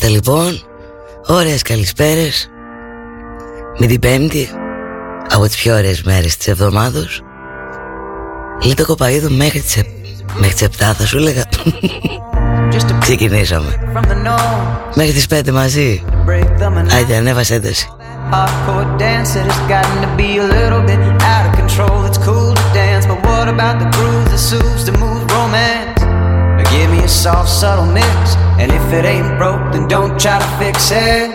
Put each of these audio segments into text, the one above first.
λοιπόν Ωραίες καλησπέρες Με την πέμπτη Από τις πιο ωραίες μέρες της εβδομάδος. Λέει το κοπαίδου μέχρι τις, μέχρι τις 7 θα σου έλεγα. Ξεκινήσαμε. Μέχρι τις 5 μαζί. Άιτε ανέβασε ένταση. Hardcore dance it has gotten to be a little bit out of control. It's cool to dance, but what about the groove that soothes the mood; Romance? Give me a soft, subtle mix And if it ain't broke, then don't try to fix it.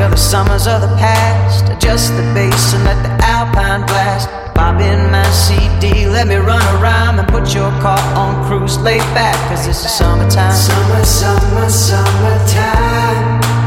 Think of the summers of the past. Adjust the bass and let the alpine blast. Pop in my CD, let me run around and put your car on cruise. Lay back, cause this is summertime. Summer, summer, summertime.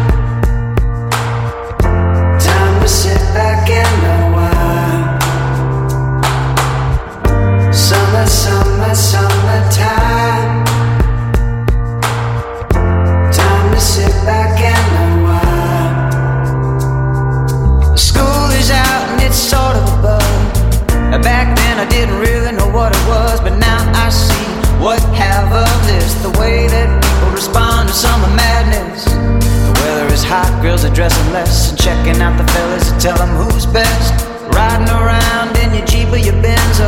The way that people respond to summer madness. The weather is hot, girls are dressing less and checking out the fellas to tell them who's best. Riding around in your Jeep or your Benzo.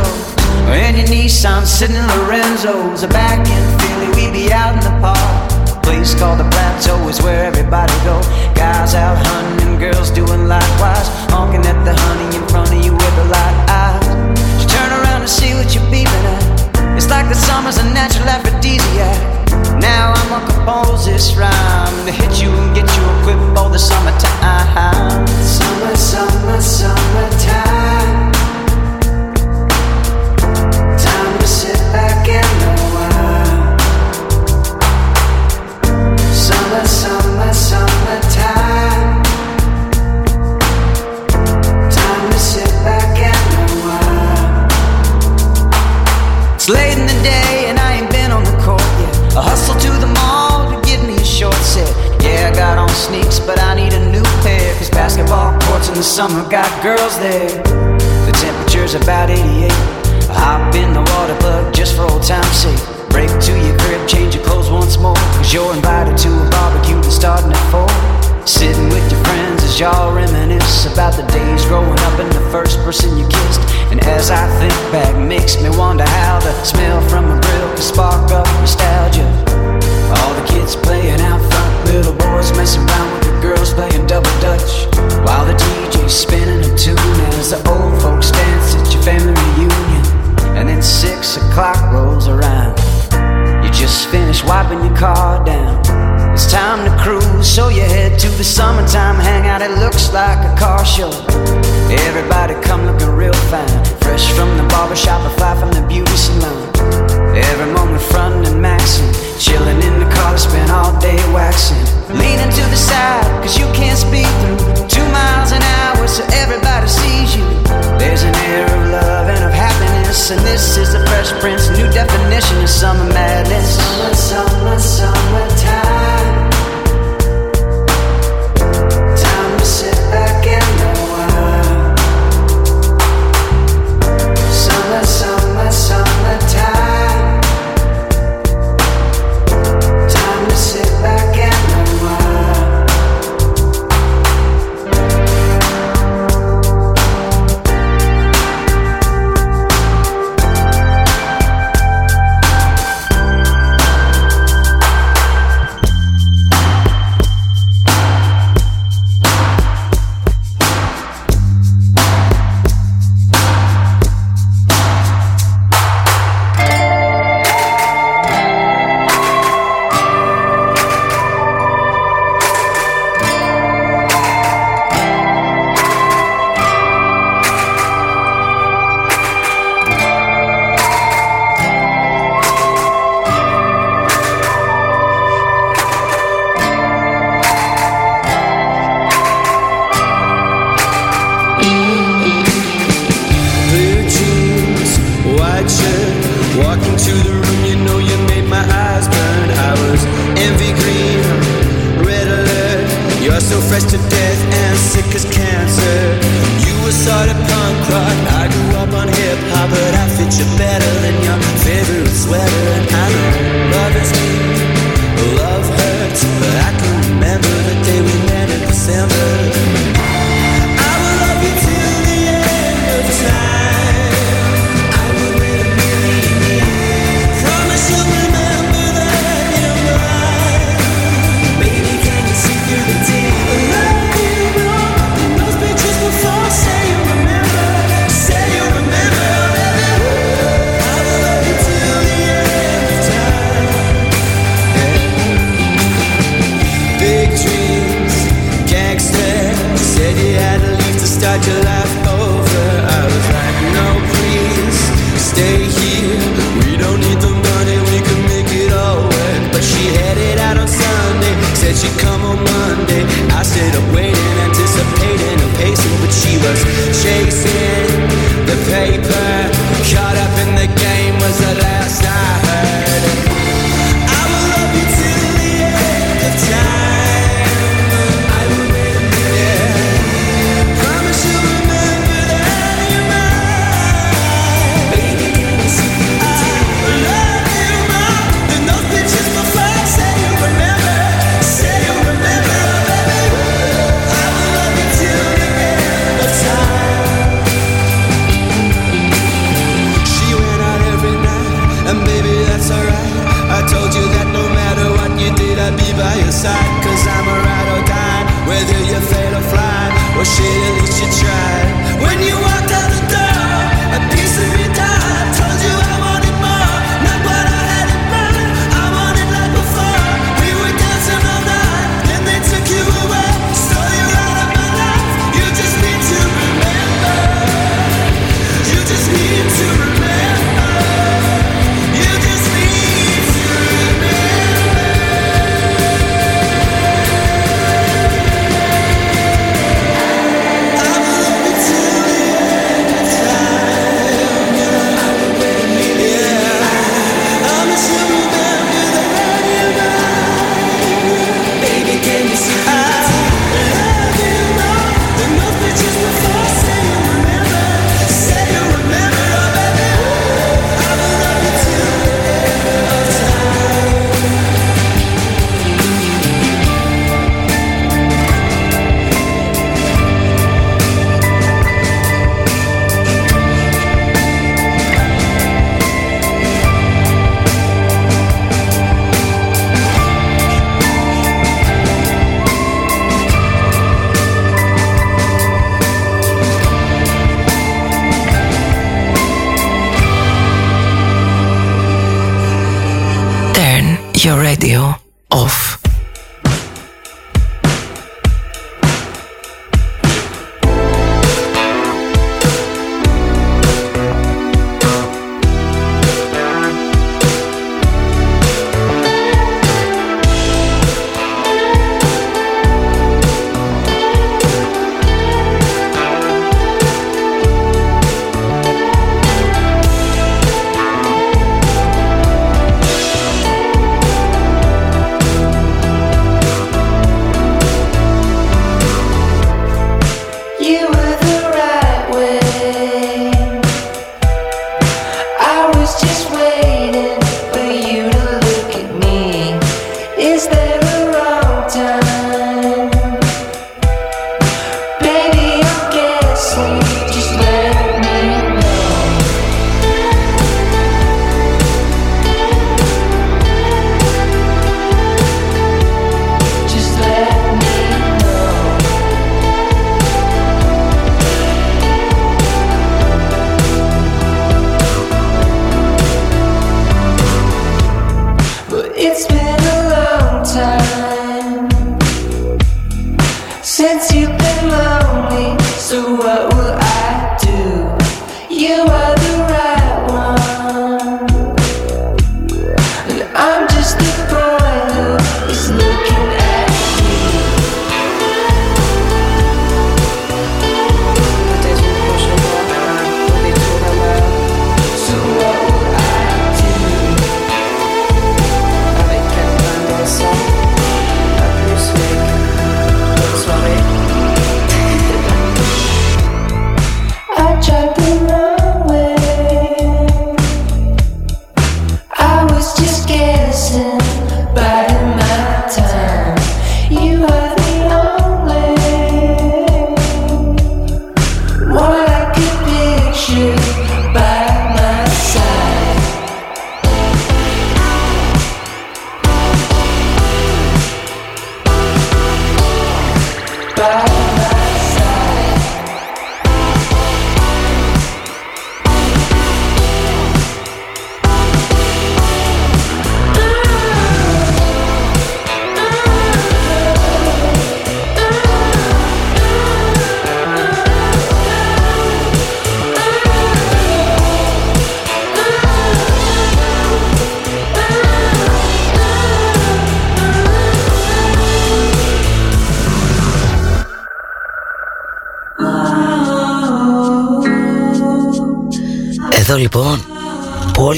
Or in your Nissan, sitting in Lorenzo's. Back in Philly, we be out in the park place called the Plateau is where everybody go. Guys out hunting and girls doing likewise. Honking at the honey in front of you with the light eyes. You turn around to see what you're beaming at. It's like the summer's a natural aphrodisiac. Now I'm gonna compose this rhyme to hit you and get you equipped for the summertime. Summer, summer, summertime. Time to sit back and summer, summertime. basketball courts in the summer got girls there. The temperature's about 88. Hop in the water, but just for old time's sake. Break to your crib, change your clothes once more. Cause you're invited to a barbecue that's starting at 4. Sitting with your friends as y'all reminisce about the days growing up and the first person you kissed. And as I think back, makes me wonder how the smell from a grill can spark up nostalgia. All the kids playing out little boys messing around with the girls playing double dutch. While the DJ's spinning a tune as the old folks dance at your family reunion. And then six o'clock rolls around. You just finished wiping your car down. It's time to cruise, so you head to the summertime hangout. It looks like a car show. Everybody come looking real fine. Fresh from the barbershop, or fly from the beauty salon. Every moment front and maxin'. Chillin' in the car, Spent all day waxin'. Leanin' to the side, cause you can't speed through. Two miles an hour, so everybody sees you. There's an air of love and of happiness. And this is the Fresh Prince, new definition of summer madness. Summer, summer, summer.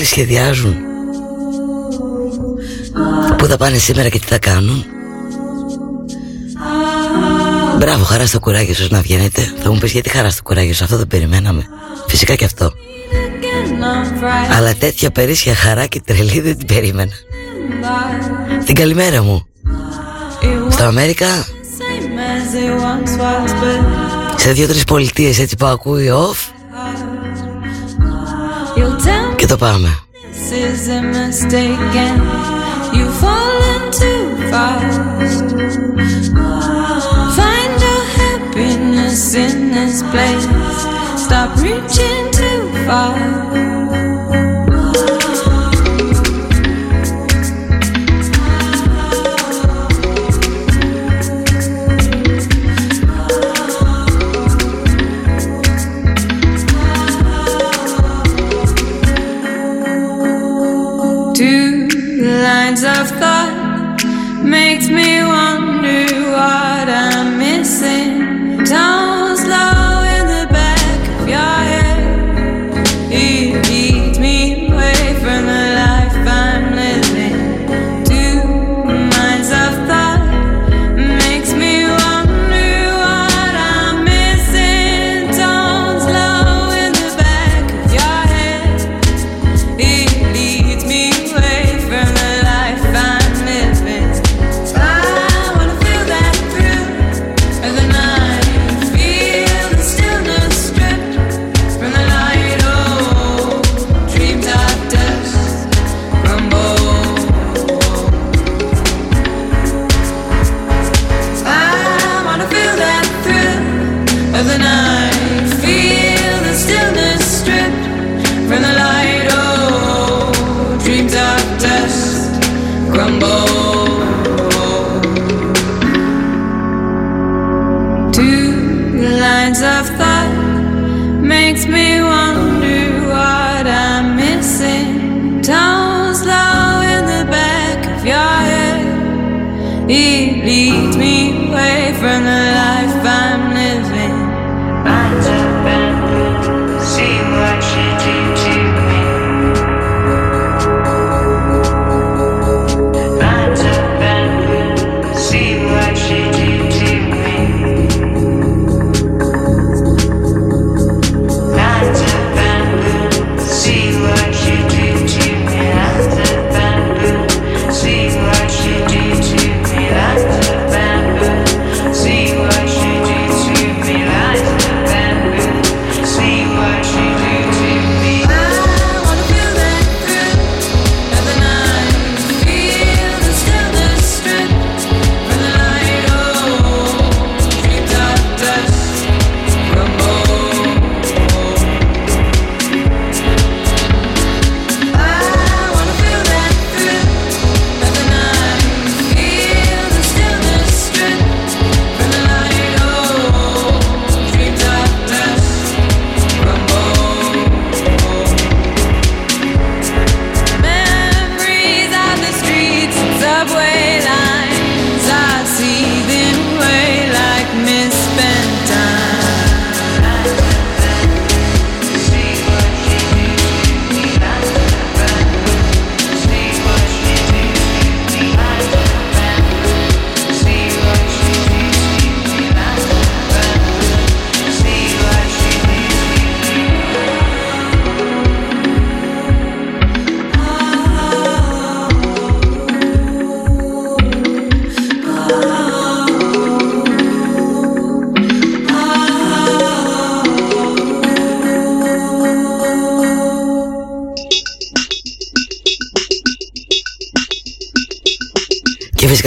Σχεδιάζουν Πού θα πάνε σήμερα και τι θα κάνουν. Μπράβο χαρά στο κουράγιο σας να βγαίνετε. Θα μου πεις γιατί χαρά στο κουράγιο σας Αυτό δεν περιμέναμε. Φυσικά και αυτό. Αλλά τέτοια περίσσια χαρά και τρελή δεν την περίμενα. Την καλημέρα μου. Στα Αμέρικα Σε δύο-τρεις πολιτείες έτσι που ακούει off Και το πάμε is a mistake and you've fallen too fast. Find your happiness in this place. Stop reaching too far.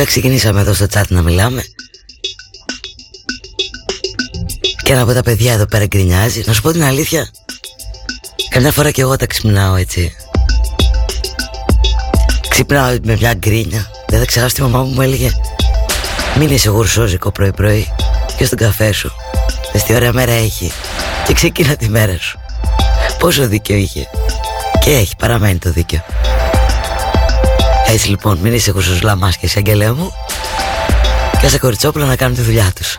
Ξεκινήσαμε εδώ στο chat να μιλάμε. Και ένα από τα παιδιά εδώ πέρα γκρινιάζει. Να σου πω την αλήθεια. Καμιά φορά και εγώ τα ξυπνάω έτσι. Ξυπνάω με μια γκρίνια. Δεν θα ξεχάσω τη μαμά μου μου έλεγε Μην είσαι γουρσόζικο πρωί πρωί Και στον καφέ σου. Δες τι ωραία μέρα έχει Και ξεκίνα τη μέρα σου. Πόσο δίκιο είχε. Και έχει παραμένει το δίκιο έτσι λοιπόν, μην είσαι κουσουσλαμάς και σε μου και σε κοριτσόπουλο να κάνουν τη δουλειά τους.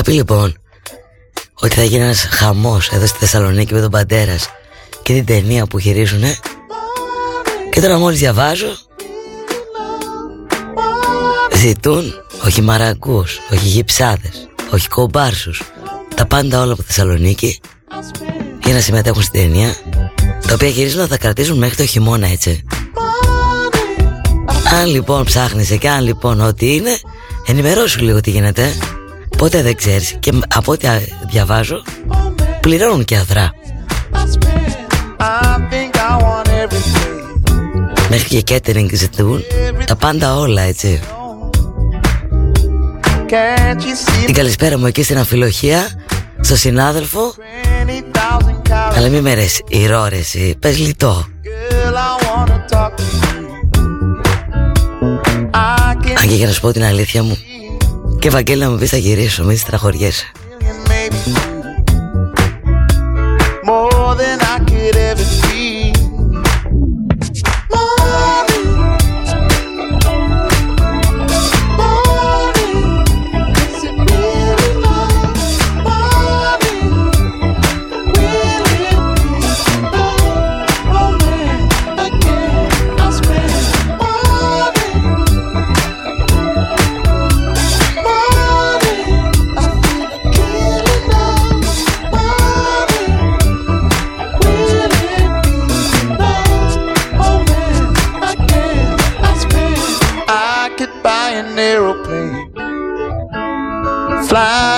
Είχα πει λοιπόν ότι θα γίνει ένας χαμός εδώ στη Θεσσαλονίκη με τον Παντέρας και την ταινία που χειρίζουνε. Και τώρα μόλις διαβάζω ζητούν όχι μαραγκούς, όχι γυψάδες, όχι κομπάρσους τα πάντα όλα από Θεσσαλονίκη για να συμμετέχουν στην ταινία τα οποία γυρίζουν θα κρατήσουν μέχρι το χειμώνα έτσι. Αν λοιπόν ψάχνεις και αν λοιπόν ό,τι είναι ενημερώσου λίγο τι γίνεται Ποτέ δεν ξέρεις. Και από ό,τι διαβάζω Πληρώνουν και αδρά. Μέχρι και catering ζητούν Τα πάντα όλα έτσι. Την καλησπέρα μου εκεί στην αφιλοχία Στο συνάδελφο. Αλλά μη με ρες ηρώρεση Πες λιτό. Αν και για να σου πω την αλήθεια μου και Βαγγέλη να μου πεις θα γυρίσω, μην στραχωριέσαι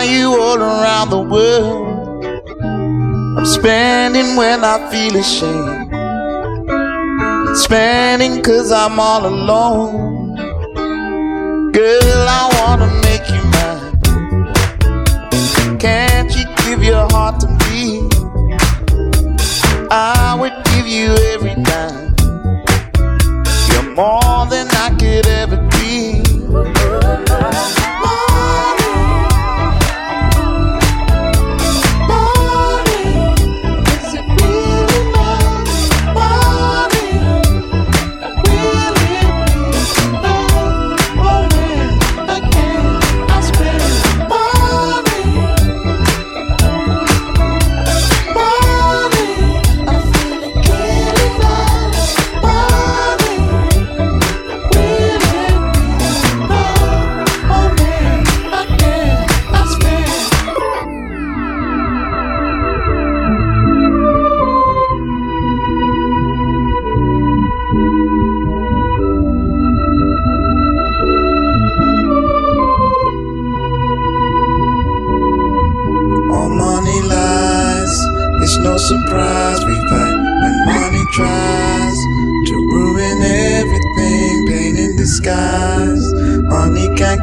you all around the world. I'm spending when I feel ashamed. Spending cause I'm all alone. Girl, I wanna make you mine. Can't you give your heart to me? I would give you every dime. You're more than I could ever be.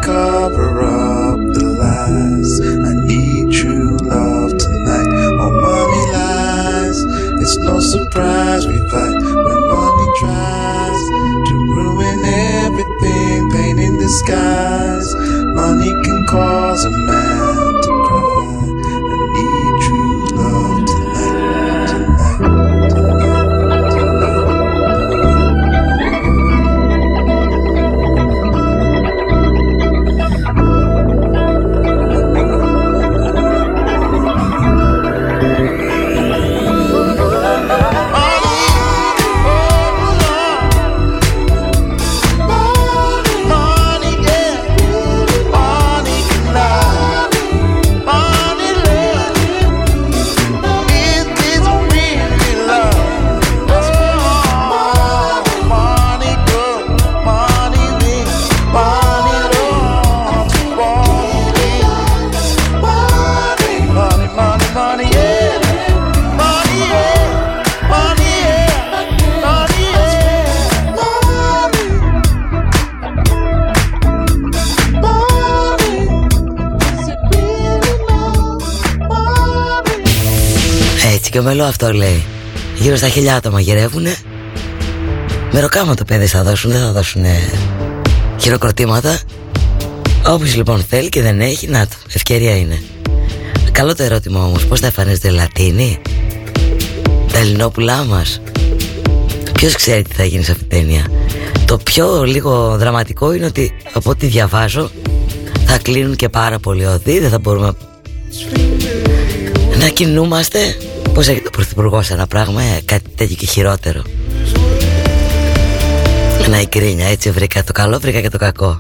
Cover up the lies. I need true love tonight. All money lies, it's no surprise we fight when money tries to ruin everything. Pain in disguise, money can cause a man Έτσι και μελό αυτό λέει. Γύρω στα χιλιά άτομα γυρεύουνε. Μεροκάμα το παιδί θα δώσουν, δεν θα δώσουν χειροκροτήματα. Όποιος λοιπόν θέλει και δεν έχει, να το, ευκαιρία είναι. Καλό το ερώτημα όμως, πώς θα εμφανίζεται Λατίνη, τα ελληνόπουλά μας. Ποιος ξέρει τι θα γίνει σε αυτή την ταινία; Το πιο λίγο δραματικό είναι ότι από ό,τι διαβάζω θα κλείνουν και πάρα πολύ οδοί, δεν θα μπορούμε να κινούμαστε. Πώς έχει το πρωθυπουργό σε ένα πράγμα, ε, κάτι τέτοιο και χειρότερο; Ένα εικρίνια, έτσι βρήκα το καλό, βρήκα και το κακό.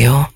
Radio.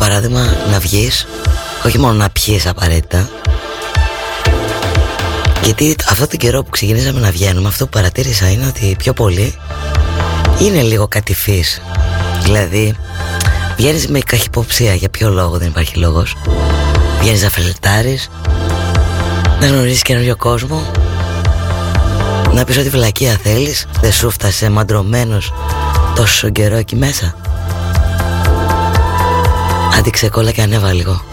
Παράδειγμα να βγεις όχι μόνο να πιείς απαραίτητα γιατί αυτό τον καιρό που ξεκινήσαμε να βγαίνουμε αυτό που παρατήρησα είναι ότι πιο πολύ είναι λίγο κατηφής. Δηλαδή βγαίνεις με καχυποψία για ποιο λόγο δεν υπάρχει λόγος. Βγαίνεις να φελετάρεις να γνωρίσεις καινούριο κόσμο να πεις ό,τι βλακεία θέλεις Δεν σου φτάσε μαντρωμένος τόσο καιρό εκεί μέσα Άντε κόλλα και ανέβα λίγο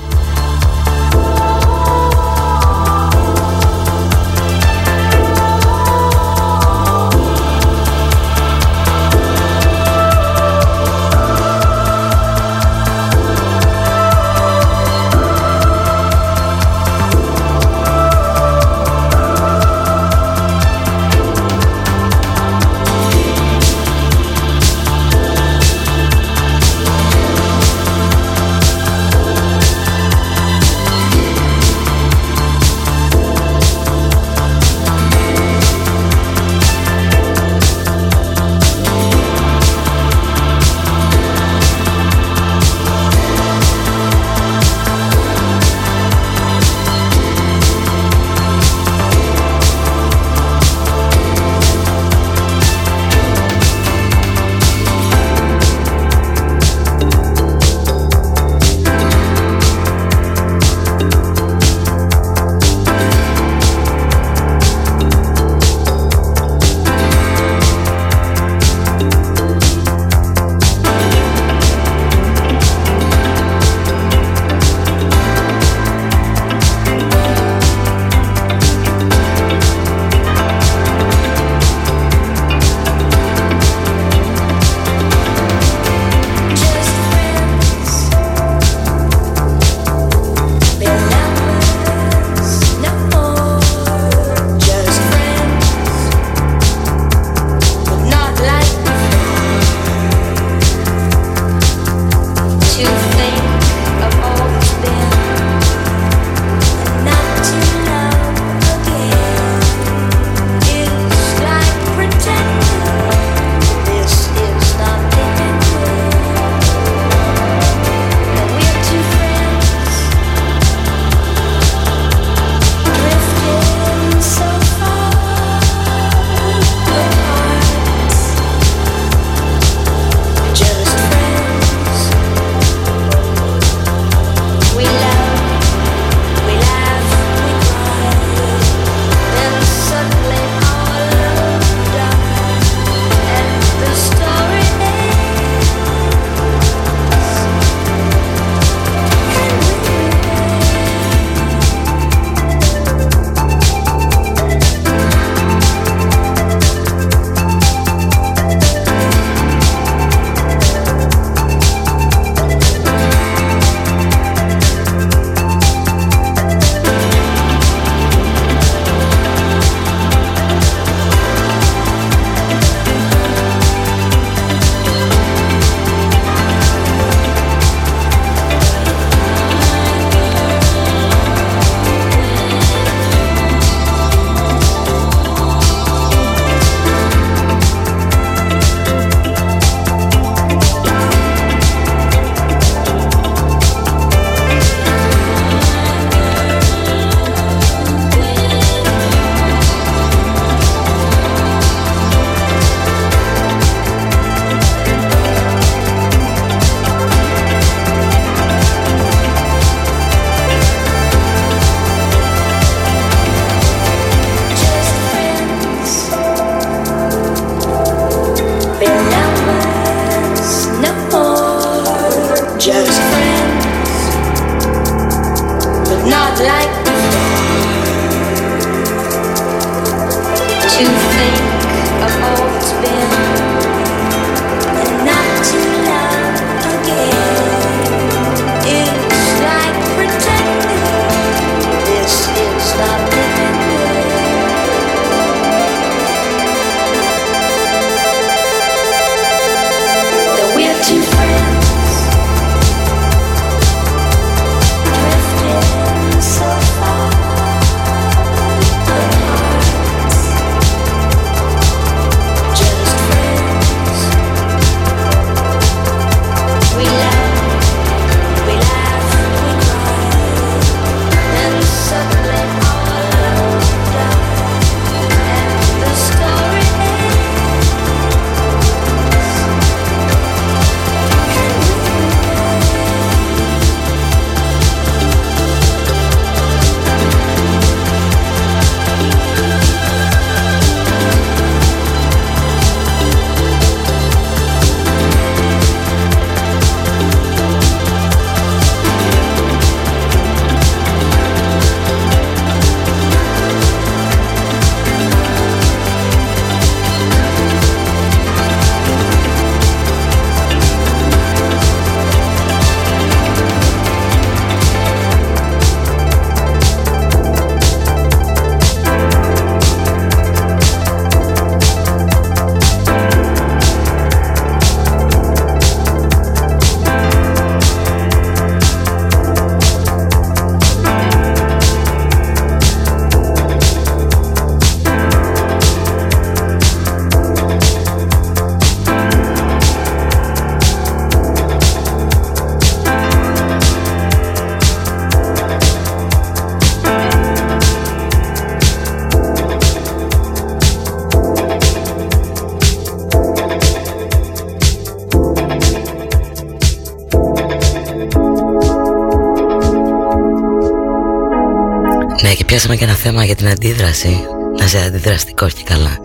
πιάσαμε και ένα θέμα για την αντίδραση. Να είσαι αντιδραστικός και καλά.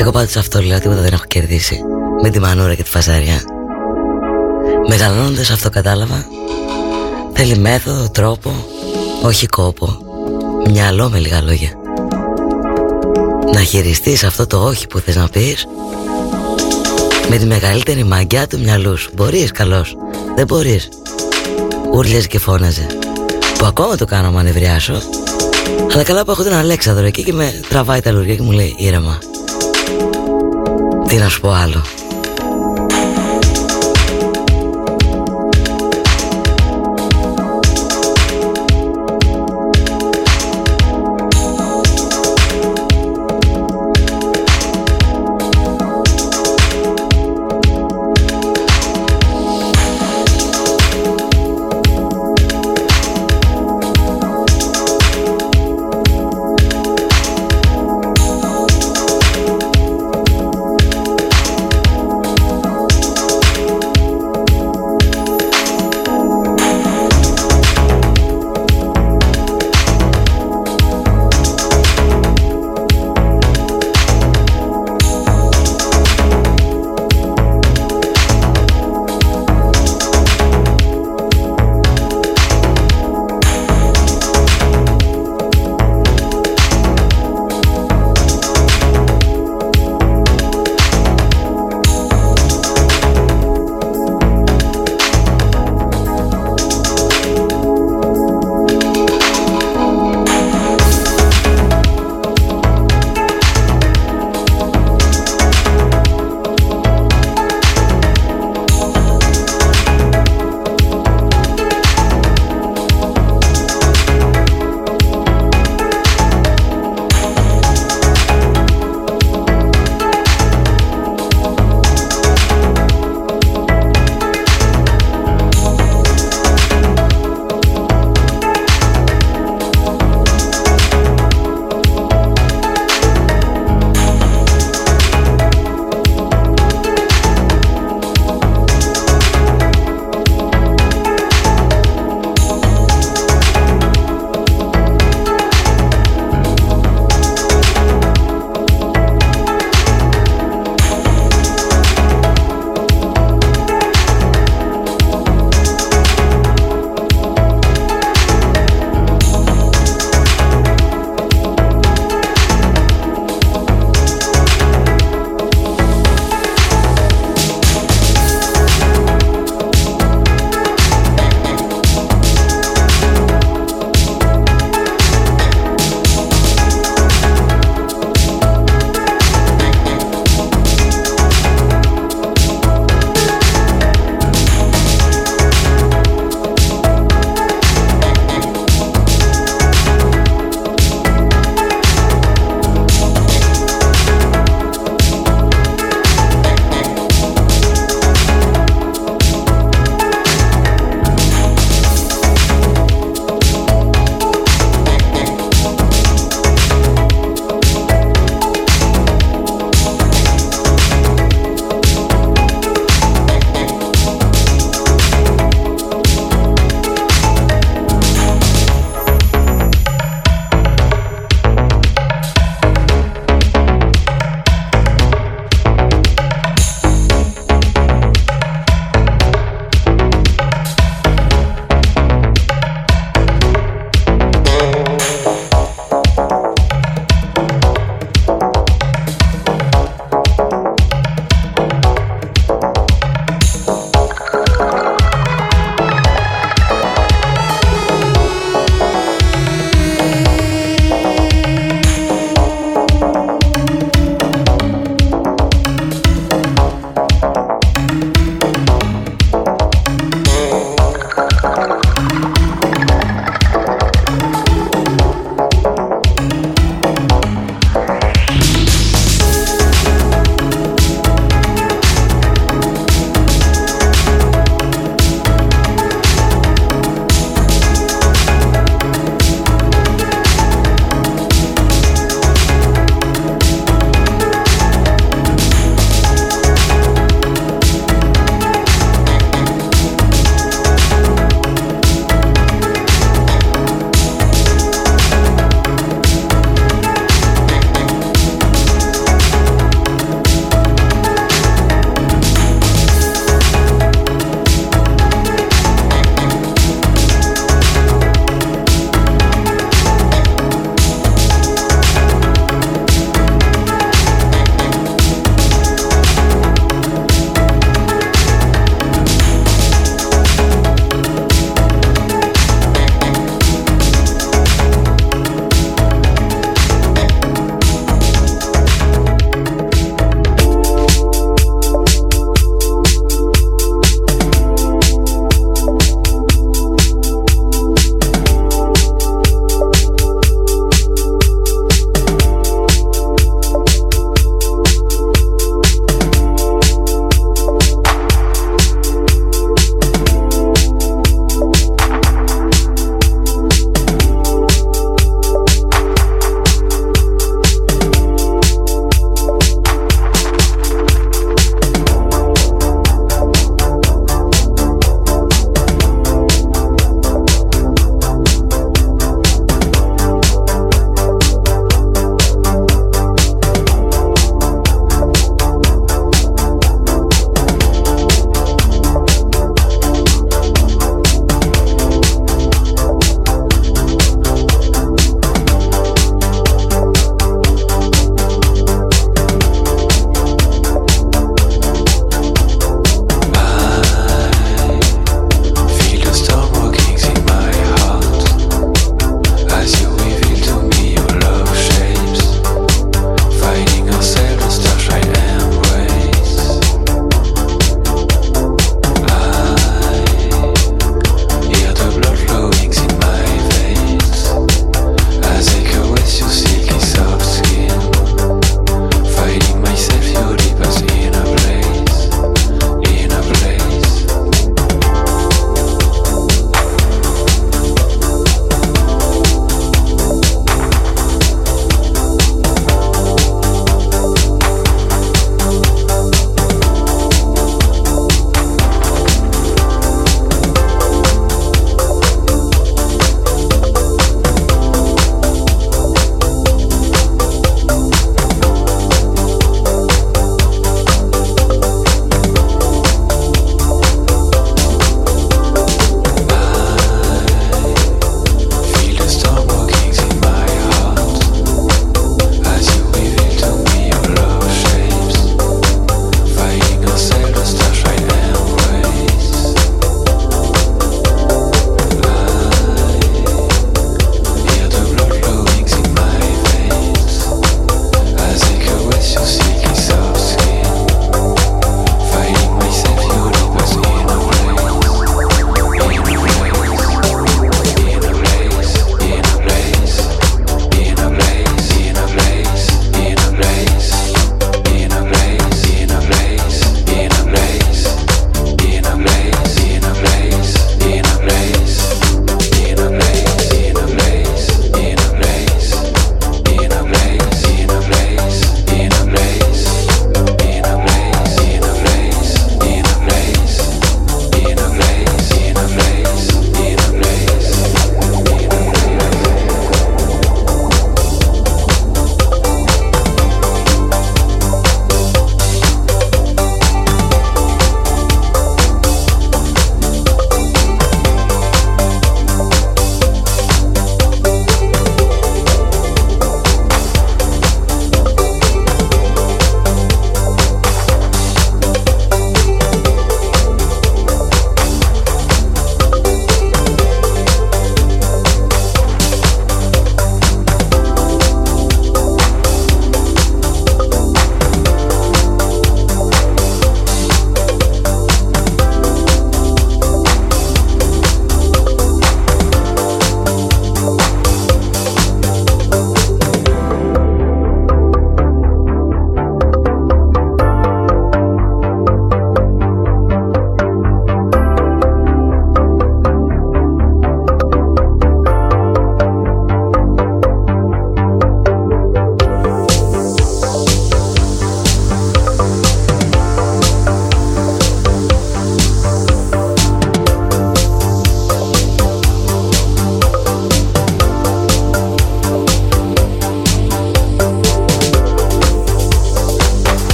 Εγώ πάντως αυτό λέω τίποτα δεν έχω κερδίσει. Με τη μανούρα και τη φασαριά. Μεγαλώνοντας αυτό κατάλαβα. Θέλει μέθοδο, τρόπο Όχι κόπο. Μυαλό με λίγα λόγια. Να χειριστείς αυτό το όχι που θες να πεις. Με τη μεγαλύτερη μαγκιά του μυαλού σου. Μπορείς καλώς Δεν μπορείς. Ούρλιαζε και φώναζε. Που ακόμα το κάνω αν Αλλά καλά που έχω τον Αλέξανδρο εκεί και με τραβάει τα λουριά και μου λέει ήρεμα Τι να σου πω άλλο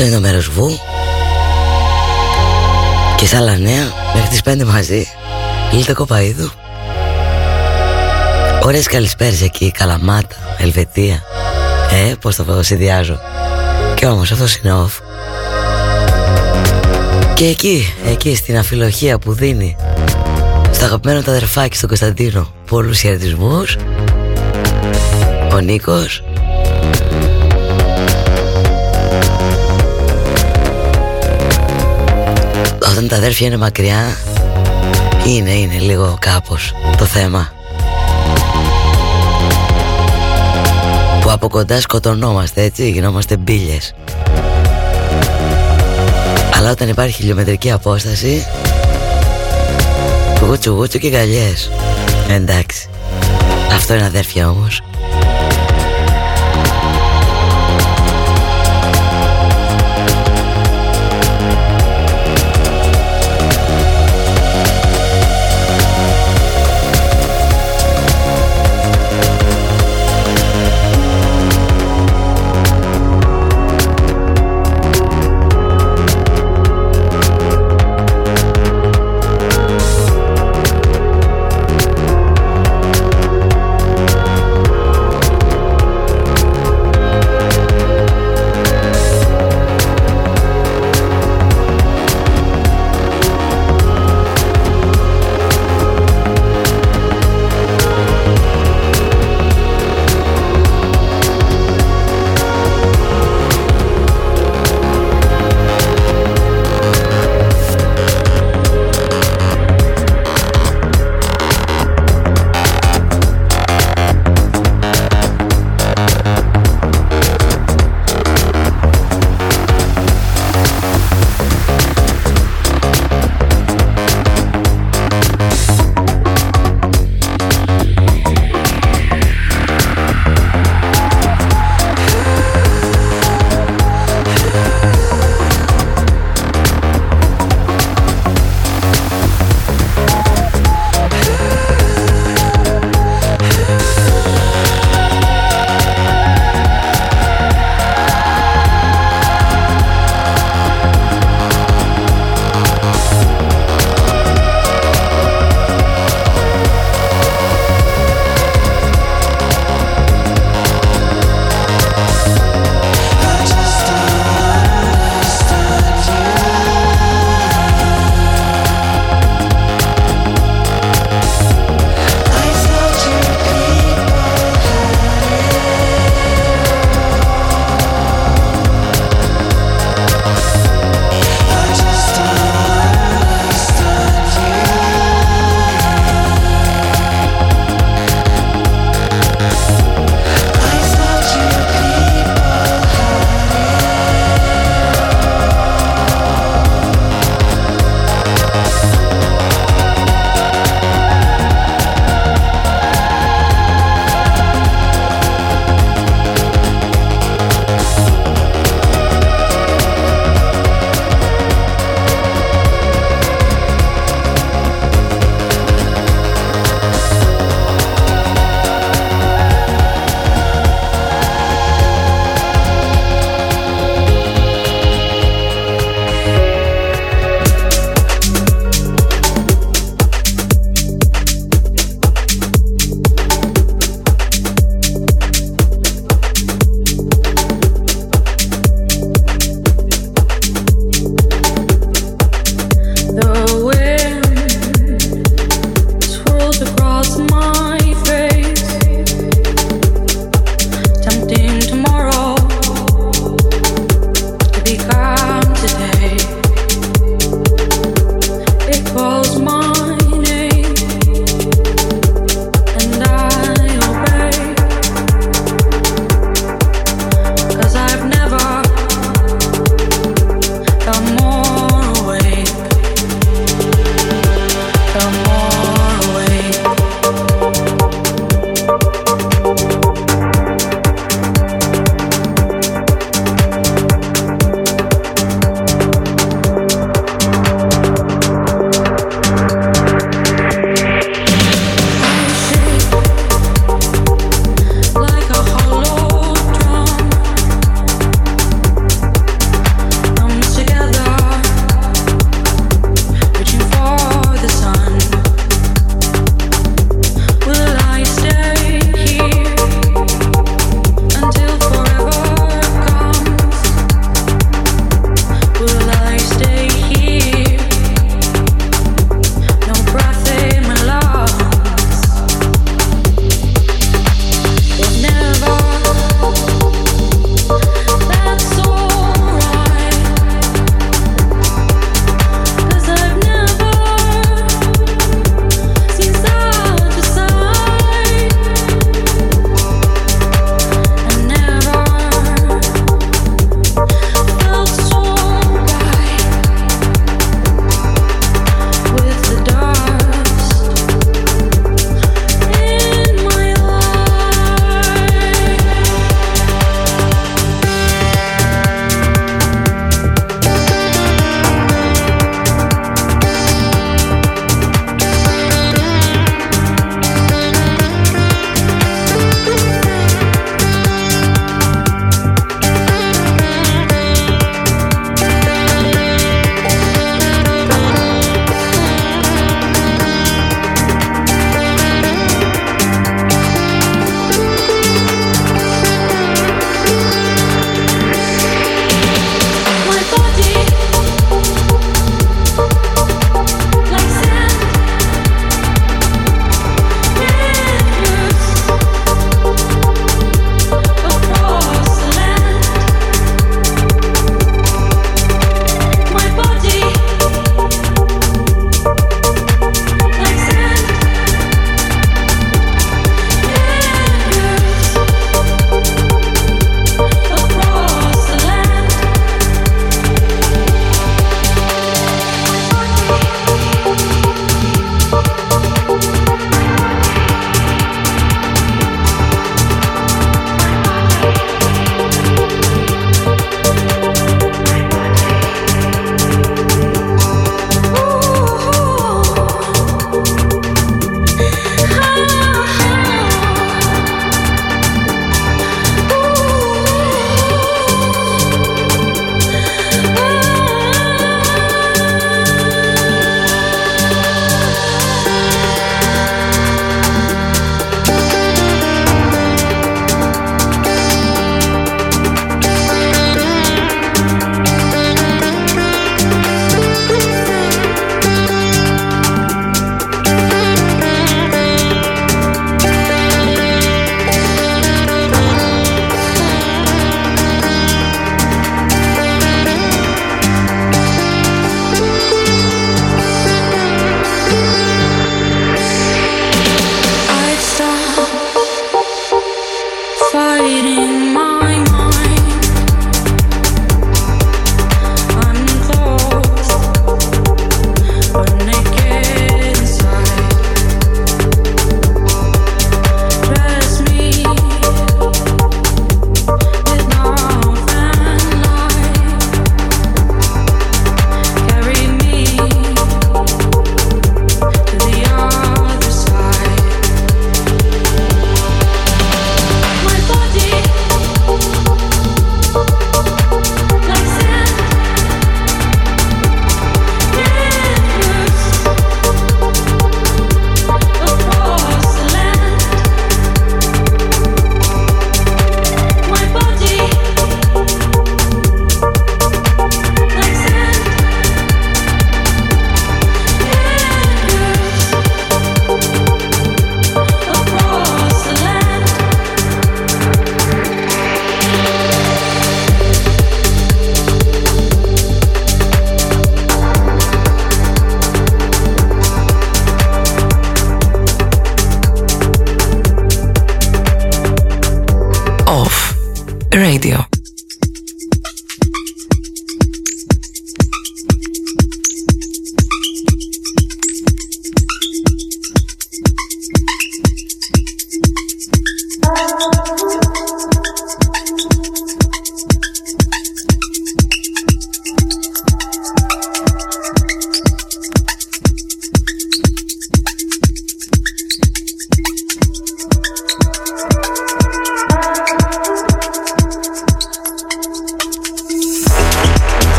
Αυτό είναι το μέρος βου. Και σ' άλλα νέα Μέχρι τις πέντε μαζί. Λίτα Κοπαίδου. Ωραίες καλησπέρες εκεί Καλαμάτα, Ελβετία. Ε, πως το συνδυάζω Και όμως αυτός είναι off. Και εκεί, εκεί στην αφιλοχία που δίνει Στο αγαπημένο το αδερφάκι στον Κωνσταντίνο Πολλούς χαιρετισμούς. Ο Νίκος Όταν τα αδέρφια είναι μακριά Είναι, είναι λίγο κάπως το θέμα. Που από κοντά σκοτωνόμαστε έτσι Γινόμαστε μπίλιες. Αλλά όταν υπάρχει χιλιομετρική απόσταση Γούτσου γούτσου και γαλιές Εντάξει. Αυτό είναι αδέρφια όμως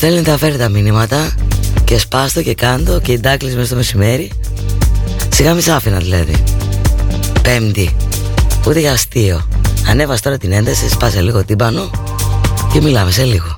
Μου στέλνει τα τα μηνύματα και σπάστο και κάντο και εντάκλεις μέσα στο μεσημέρι. Σιγά μη σ' άφηνα δηλαδή. Πέμπτη. Ούτε για αστείο. Ανέβασε τώρα την ένταση, σπάσε λίγο τύμπανο και μιλάμε σε λίγο.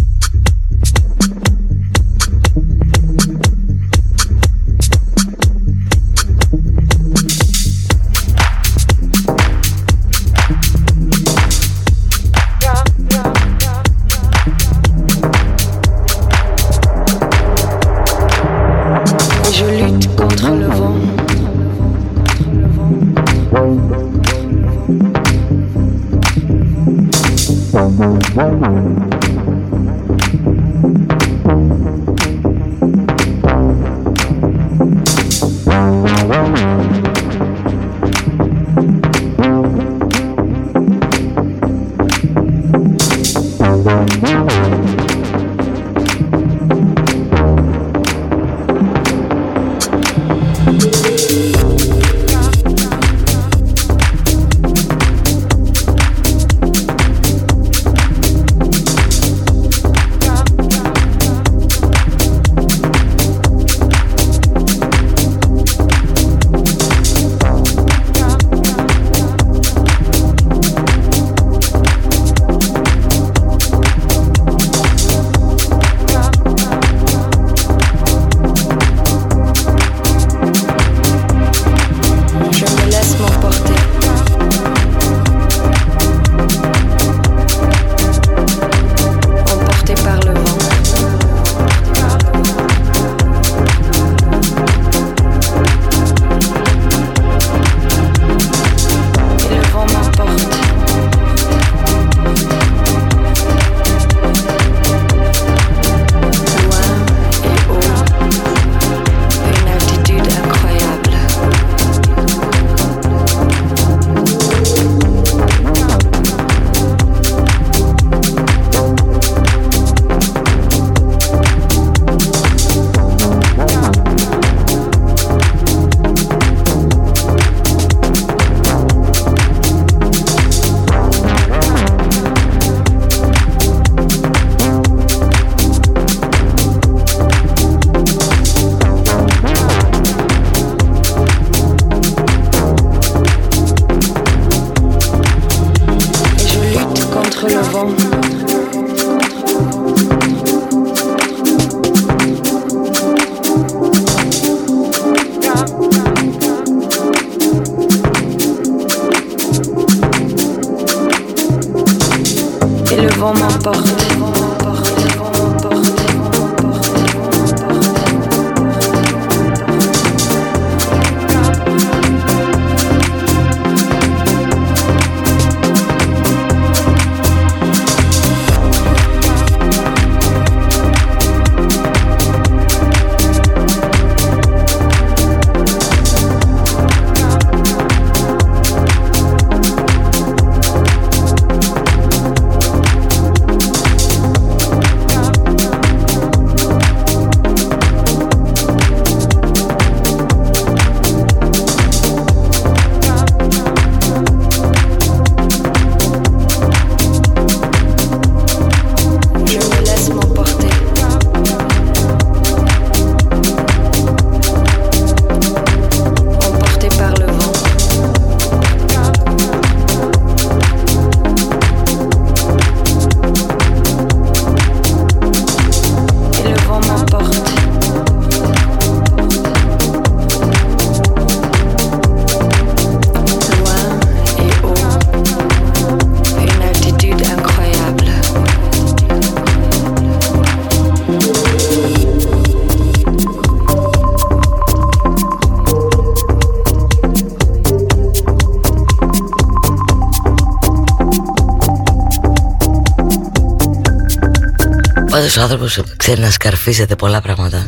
Ο άνθρωπο ξέρει να σκαρφίζεται πολλά πράγματα.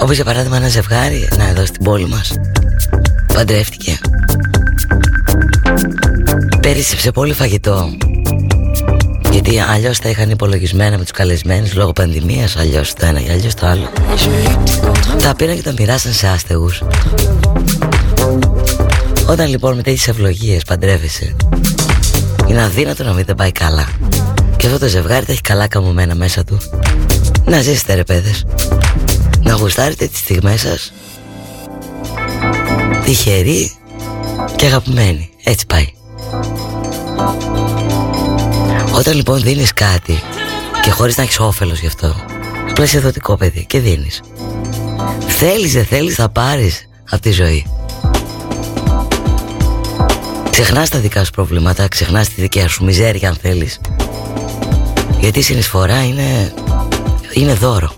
Όπως για παράδειγμα ένα ζευγάρι, να εδώ στην πόλη μας, παντρεύτηκε. Πέρυσι πολύ φαγητό. Γιατί αλλιώς τα είχαν υπολογισμένα με τους καλεσμένους λόγω πανδημίας, αλλιώς το ένα ή αλλιώς το άλλο. Τα πήραν και τα μοιράσαν σε άστεγους. Όταν λοιπόν με τέτοιες ευλογίες παντρεύεσαι, είναι αδύνατο να μην δεν πάει καλά. Και αυτό το ζευγάρι τα έχει καλά καμωμένα μέσα του. Να ζήσετε ρε παιδες. Να γουστάρετε τις στιγμές σας. Τυχεροί και αγαπημένοι. Έτσι πάει. Όταν λοιπόν δίνεις κάτι και χωρίς να έχεις όφελος γι' αυτό Απλά είσαι δοτικό παιδί και δίνεις. Θέλεις δεν θέλεις θα πάρεις από τη ζωή. Ξεχνάς τα δικά σου προβλήματα Ξεχνάς τη δικιά σου μιζέρια αν θέλεις Γιατί η συνεισφορά είναι, είναι δώρο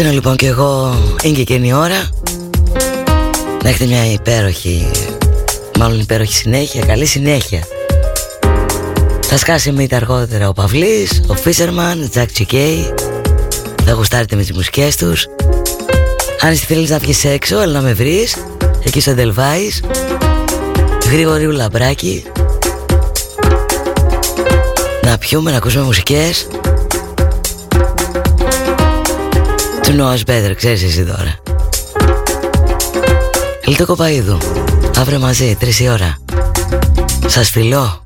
αφήνω λοιπόν και εγώ είναι και εκείνη η ώρα Να έχετε μια υπέροχη Μάλλον υπέροχη συνέχεια Καλή συνέχεια. Θα σκάσει μύτα αργότερα ο Παυλής Ο Φίσερμαν, Τζακ Τσικέι Θα γουστάρετε με τις μουσικές τους. Αν είστε θέλεις να βγεις έξω Έλα να με βρεις Εκεί στο Ντελβάης Γρήγοριου λαμπράκι Να πιούμε, να ακούσουμε μουσικές Του Νόας Μπέδερ, ξέρεις εσύ τώρα. Λίτο Κοπαίδου Αύριο μαζί, τρεις η ώρα. Σας φιλώ